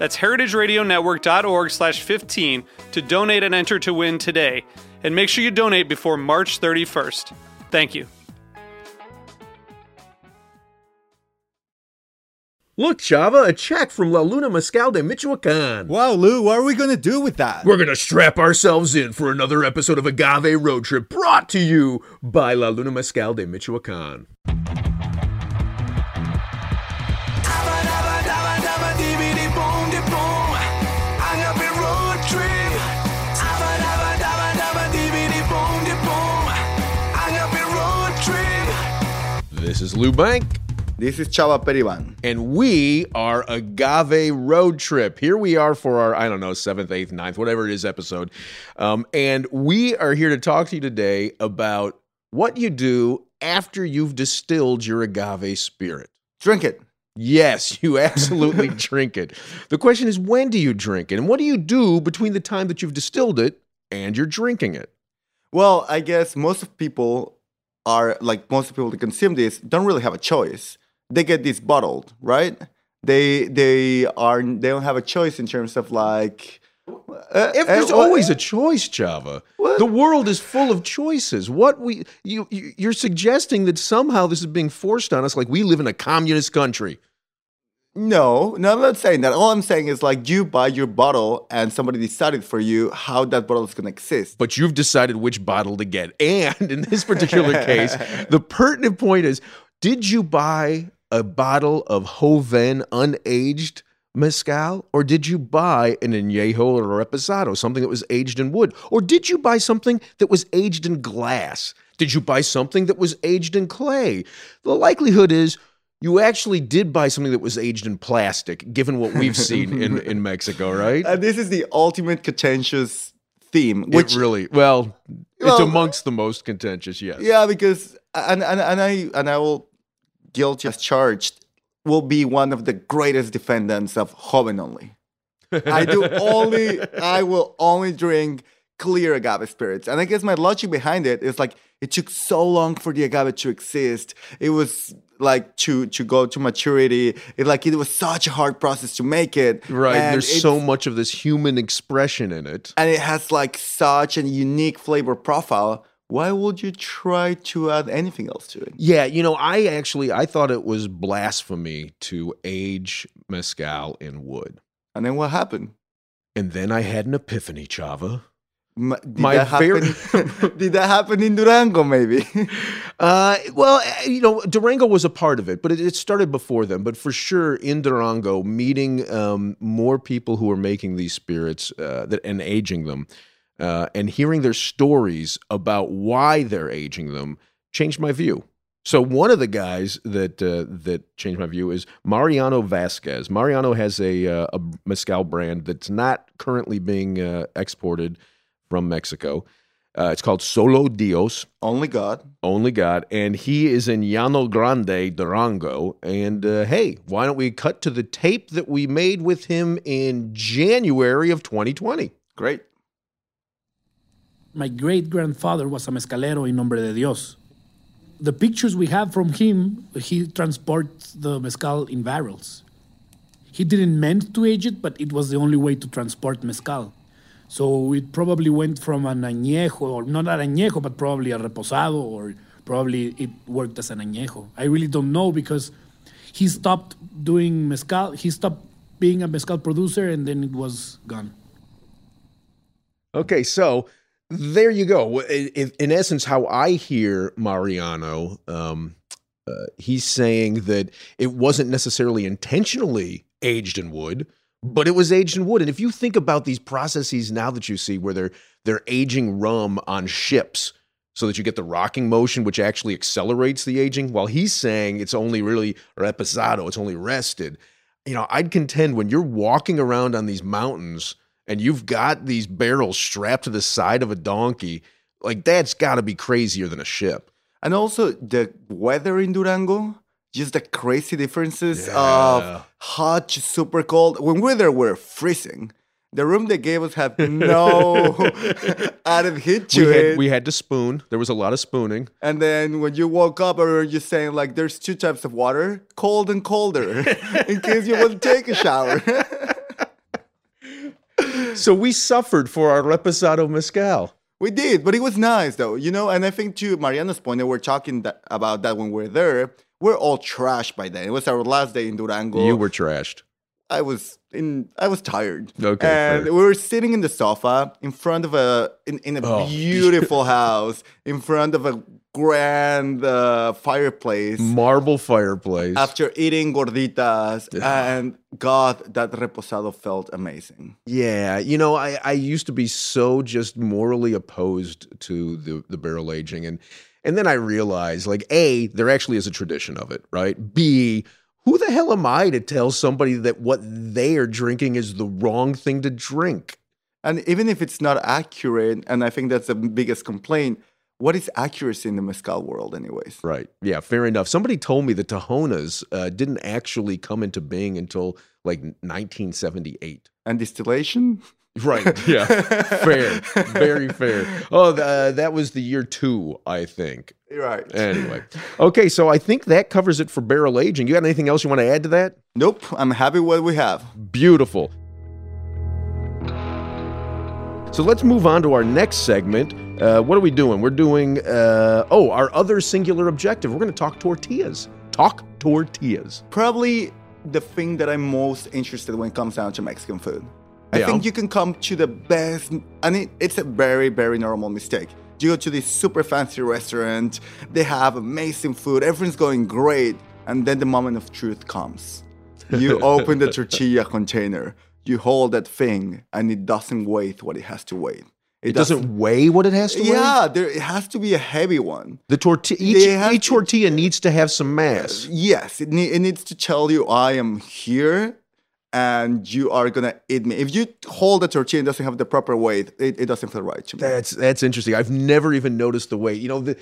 That's heritageradionetwork.org slash 15 to donate and enter to win today. And make sure you donate before March 31st. Thank you. Look, Chava, a check from La Luna Mezcal de Michoacan. Wow, Lou, what are we going to do with that? We're going to strap ourselves in for another episode of Agave Road Trip brought to you by La Luna Mezcal de Michoacan. This is Lou Bank. This is Chava Periban. And we are Agave Road Trip. Here we are for our, I don't know, seventh, eighth, ninth, whatever it is episode. Um, and we are here to talk to you today about what you do after you've distilled your agave spirit. Drink it. Yes, you absolutely drink it. The question is, when do you drink it? And what do you do between the time that you've distilled it and you're drinking it? Well, I guess most of people are like most people that consume this don't really have a choice. They get this bottled, right? They they are they don't have a choice in terms of like. Uh, If there's uh, always a choice, Chava. What? The world is full of choices. What we you, you you're suggesting that somehow this is being forced on us, like we live in a communist country. No, no, I'm not saying that. All I'm saying is like you buy your bottle and somebody decided for you how that bottle is going to exist. But you've decided which bottle to get. And in this particular case, the pertinent point is: Did you buy a bottle of Joven unaged mezcal, or did you buy an añejo or a reposado, something that was aged in wood, or did you buy something that was aged in glass? Did you buy something that was aged in clay? The likelihood is you actually did buy something that was aged in plastic, given what we've seen in, in Mexico, right? And this is the ultimate contentious theme, Which which really, well, it's amongst the most contentious, yes. Yeah, because and and, and I and I will guilty as charged will be one of the greatest defendants of Joven only. I do only I will only drink clear agave spirits. And I guess my logic behind it is like it took so long for the agave to exist. It was like to to go to maturity. It like it was such a hard process to make it. Right. And There's so much of this human expression in it. and it has like such a unique flavor profile. Why would you try to add anything else to it? Yeah, you know, I actually I thought it was blasphemy to age mezcal in wood. And then what happened? And then I had an epiphany, Chava. Did My that happen? did that happen in Durango? Maybe. Uh, well, eh, you know, Durango was a part of it, but it, it started before them. But for sure, in Durango, meeting um, more people who are making these spirits uh, that and aging them, uh, and hearing their stories about why they're aging them, changed my view. So one of the guys that uh, that changed my view is Mariano Vazquez. Mariano has a, uh, a mezcal brand that's not currently being uh, exported from Mexico. Uh, it's called Solo Dios Only God. only God, and he is in Llano Grande, Durango. And uh, hey, why don't we cut to the tape that we made with him in January of 2020? Great. my great grandfather was a mezcalero in Nombre de Dios. The pictures we have from him, he transports the mezcal in barrels. He didn't meant to age it, but it was the only way to transport mezcal. So it probably went from an añejo, or not an añejo, but probably a reposado, or probably it worked as an añejo. I really don't know because he stopped doing mezcal. He stopped being a mezcal producer, and then it was gone. Okay, so there you go. In essence, how I hear Mariano, um, uh, he's saying that it wasn't necessarily intentionally aged in wood, but it was aged in wood. And if you think about these processes now that you see where they're they're aging rum on ships so that you get the rocking motion, which actually accelerates the aging, while he's saying it's only really reposado, it's only rested. You know, I'd contend when you're walking around on these mountains and you've got these barrels strapped to the side of a donkey, like that's got to be crazier than a ship. And also the weather in Durango, just the crazy differences Yeah. of hot to super cold. When we were there, we we're freezing. The room they gave us had no added heat to We it. had, we had to spoon. There was a lot of spooning. and then when you woke up, we were just saying like, "There's two types of water, cold and colder, in case you want to take a shower." So we suffered for our reposado mezcal. We did, but it was nice though, you know. And I think to Mariano's point, and we're talking that, about that when we are there. We're all trashed by then. It was our last day in Durango. You were trashed. I was in. I was tired. Okay, and fair. we were sitting in the sofa in front of a in, in a Oh, beautiful house in front of a grand uh, fireplace. Marble fireplace. After eating gorditas, and God, that reposado felt amazing. Yeah, you know, I, I used to be so just morally opposed to the, the barrel aging, and and then I realized, like, a there actually is a tradition of it, right? B who the hell am I to tell somebody that what they are drinking is the wrong thing to drink? And even if it's not accurate, and I think that's the biggest complaint, what is accuracy in the mezcal world, anyways? Right? Yeah, fair enough. Somebody told me the Tahonas uh, didn't actually come into being until like 1978. And distillation? Right. Yeah. fair. Very fair. Oh, uh, that was the year two, I think. Right. Anyway, okay, so I think that covers it for barrel aging. You got anything else you want to add to that? Nope. I'm happy with what we have. Beautiful. So let's move on to our next segment. Uh, what are we doing? We're doing, uh, oh, our other singular objective. We're going to talk tortillas. Talk tortillas. Probably the thing that I'm most interested when it comes down to Mexican food. I Yeah. think you can come to the best, and it, it's a very, very normal mistake. You go to this super fancy restaurant, they have amazing food, everything's going great, and then the moment of truth comes. You open the tortilla container, you hold that thing, and it doesn't weigh what it has to weigh. It doesn't weigh what it has to weigh? Yeah, there it has to be a heavy one. The tortilla, each, each to- tortilla needs to have some mass. Uh, yes, it, ne- it needs to tell you I am here and you are gonna eat me. If you hold a tortilla and doesn't have the proper weight, it, it doesn't feel right to me. That's that's interesting. I've never even noticed the weight. You know, the,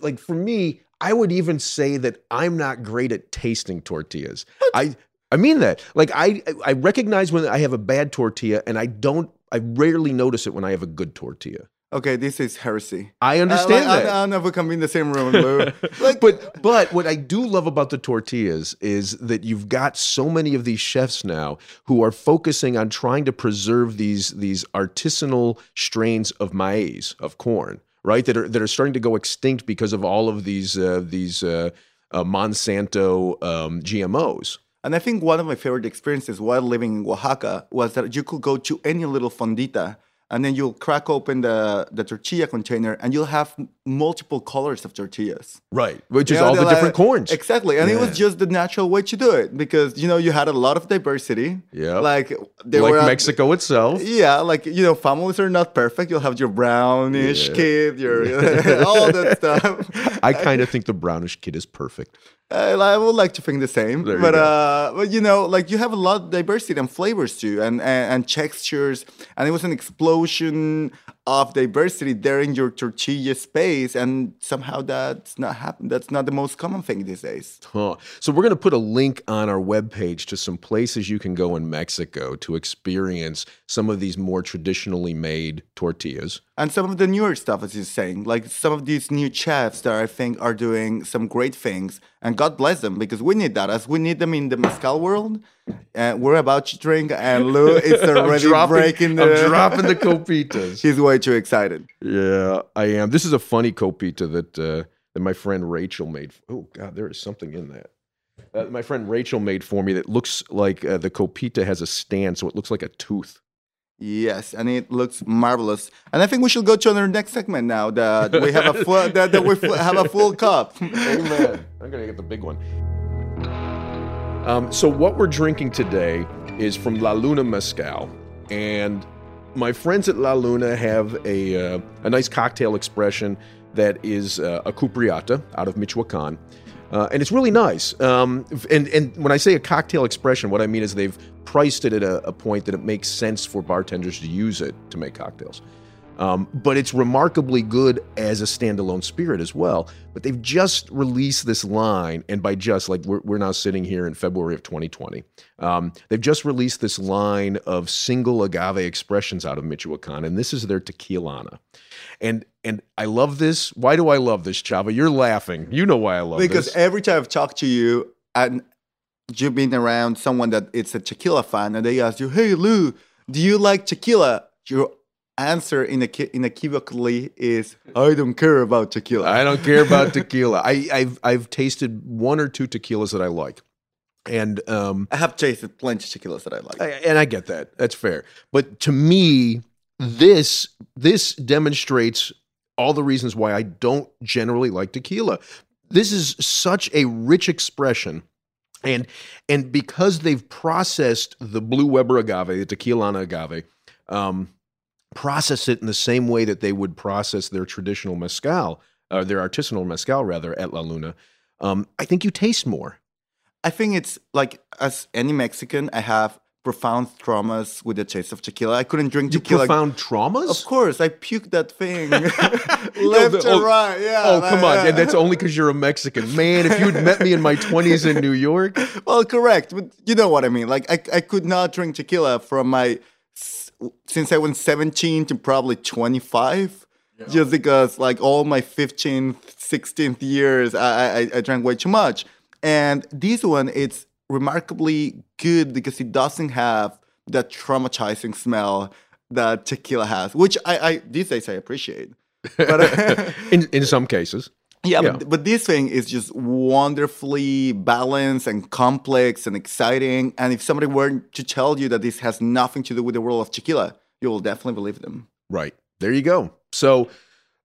like for me, I would even say that I'm not great at tasting tortillas. I I mean that. Like I I recognize when I have a bad tortilla, and I don't. I rarely notice it when I have a good tortilla. Okay, this is heresy. I Uh, understand like, I, that. I don't know if we in the same room, Lou. like, but but what I do love about the tortillas is that you've got so many of these chefs now who are focusing on trying to preserve these these artisanal strains of maize of corn, right? That are that are starting to go extinct because of all of these uh, these uh, uh, Monsanto um, GMOs. And I think one of my favorite experiences while living in Oaxaca was that you could go to any little fondita and then you'll crack open the, the tortilla container and you'll have multiple colors of tortillas. Right, which is know, all the they're different corns. Exactly. And it was just the natural way to do it because, you know, you had a lot of diversity. Yeah. Like, they like were Mexico itself. Yeah, like you know, families are not perfect. You'll have your brownish Yeah. kid, your all that stuff. I kind of think the brownish kid is perfect. I, I would like to think the same, There but go. uh, but you know, like you have a lot of diversity and flavors too, and, and and textures, and it was an explosion of diversity there in your tortilla space, and somehow that's not happen. That's not the most common thing these days. Huh. So we're going to put a link on our webpage to some places you can go in Mexico to experience some of these more traditionally made tortillas. And some of the newer stuff, as you're saying, like some of these new chefs that I think are doing some great things, and God bless them because we need that. As we need them in the mezcal world, uh, we're about to drink, and Lou is already breaking the. I'm dropping the copitas. He's way too excited. yeah, I am. This is a funny copita that uh, that my friend Rachel made. Oh God, there is something in that. Uh, my friend Rachel made for me that looks like uh, the copita has a stand, so it looks like a tooth. Yes, and it looks marvelous. And I think we should go to our next segment now that we have a full that, that we have a full cup. Amen. I'm gonna get the big one. Um, so what we're drinking today is from La Luna Mezcal, and my friends at La Luna have a uh, a nice cocktail expression that is uh, a cupreata out of Michoacan. Uh, and it's really nice. Um, and and when I say a cocktail expression, what I mean is they've priced it at a, a point that it makes sense for bartenders to use it to make cocktails. Um, but it's remarkably good as a standalone spirit as well. But they've just released this line, and by just like we're, we're now sitting here in February of 2020, um, they've just released this line of single agave expressions out of Michoacan, and this is their tequilana. And and I love this. Why do I love this, Chava? You're laughing. You know why I love because this. Because every time I've talked to you and you've been around someone that it's a tequila fan and they ask you, "Hey Lou, do you like tequila?" Your answer in inequi- inequivocally is, "I don't care about tequila." I don't care about tequila. I, I've I've tasted one or two tequilas that I like, and um, I have tasted plenty of tequilas that I like. I- and I get that. That's fair. But to me, this this demonstrates all the reasons why I don't generally like tequila. This is such a rich expression. And and because they've processed the blue Weber agave, the tequilana agave, um, process it in the same way that they would process their traditional mezcal, or their artisanal mezcal rather, at La Luna, um, I think you taste more. I think it's like as any Mexican, I have profound traumas with the taste of tequila. I couldn't drink You tequila. profound traumas? Of course, I puked that thing left the- and oh, right. Yeah. Oh, like, come on. yeah. And that's only because you're a Mexican. Man, if you had met me in my 20s in New York, well, correct, but you know what I mean. Like, I, I could not drink tequila from my since I was 17 to probably 25, just because like all my 15th, 16th years, I, I I drank way too much. And this one, it's remarkably good because it doesn't have that traumatizing smell that tequila has, which I, I these days I appreciate. But in, in some cases. Yeah, Yeah. But, but this thing is just wonderfully balanced and complex and exciting. And if somebody were to tell you that this has nothing to do with the world of tequila, you will definitely believe them. Right. There you go. So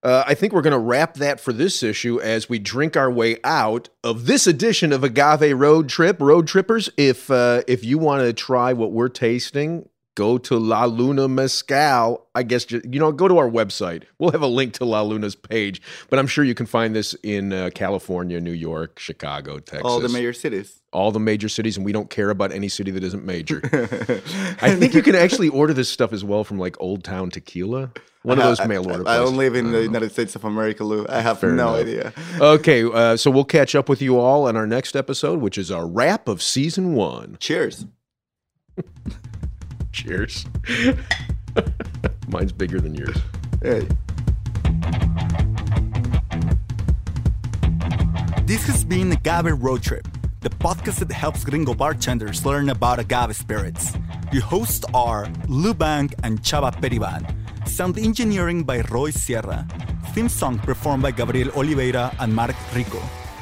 uh, I think we're going to wrap that for this issue as we drink our way out of this edition of Agave Road Trip. Road Trippers, if uh, if you want to try what we're tasting, go to La Luna Mezcal. I guess you know, go to our website. We'll have a link to La Luna's page, but I'm sure you can find this in uh, California, New York, Chicago, Texas, All the major cities. all the major cities, and we don't care about any city that isn't major. I think you can actually order this stuff as well from like Old Town Tequila, one of those I- mail order. I, I don't live in the United States of America, Lou. I have Fair no enough. idea. Okay, uh, so we'll catch up with you all on our next episode, which is our wrap of season one. Cheers. Cheers. Mine's bigger than yours. Hey. This has been Agave Road Trip, the podcast that helps gringo bartenders learn about agave spirits. Your hosts are Lou Bank and Chava Periban. Sound engineering by Roy Sierra. Theme song performed by Gabriel Oliveira and Mark Rico.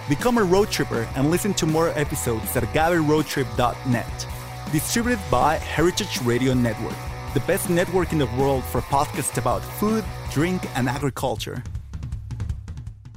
Become a road tripper and listen to more episodes at agaveroadtrip.net. Distributed by Heritage Radio Network, the best network in the world for podcasts about food, drink, and agriculture.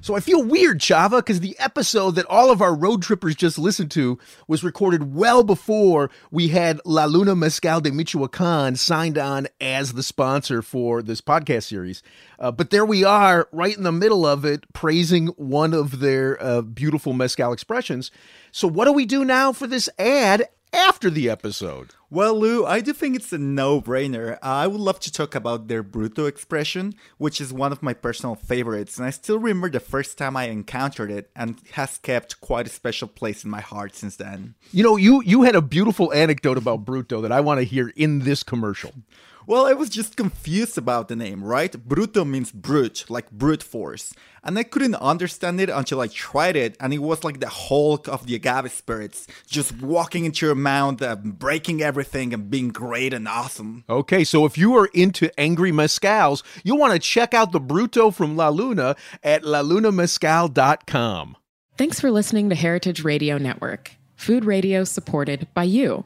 So I feel weird, Chava, because the episode that all of our road trippers just listened to was recorded well before we had La Luna Mezcal de Michoacan signed on as the sponsor for this podcast series. Uh, but there we are, right in the middle of it, praising one of their uh, beautiful mezcal expressions. So what do we do now for this ad after the episode? Well, Lou, I do think it's a no brainer. I would love to talk about their Bruto expression, which is one of my personal favorites, and I still remember the first time I encountered it and has kept quite a special place in my heart since then. You know, you you had a beautiful anecdote about Bruto that I want to hear in this commercial. Well, I was just confused about the name, right? Bruto means brute, like brute force. And I couldn't understand it until I tried it, and it was like the Hulk of the agave spirits, just walking into your mouth, uh, breaking everything, and being great and awesome. Okay, so if you are into angry mezcals, you'll want to check out the Bruto from La Luna at lalunamezcal.com. Thanks for listening to Heritage Radio Network, food radio supported by you.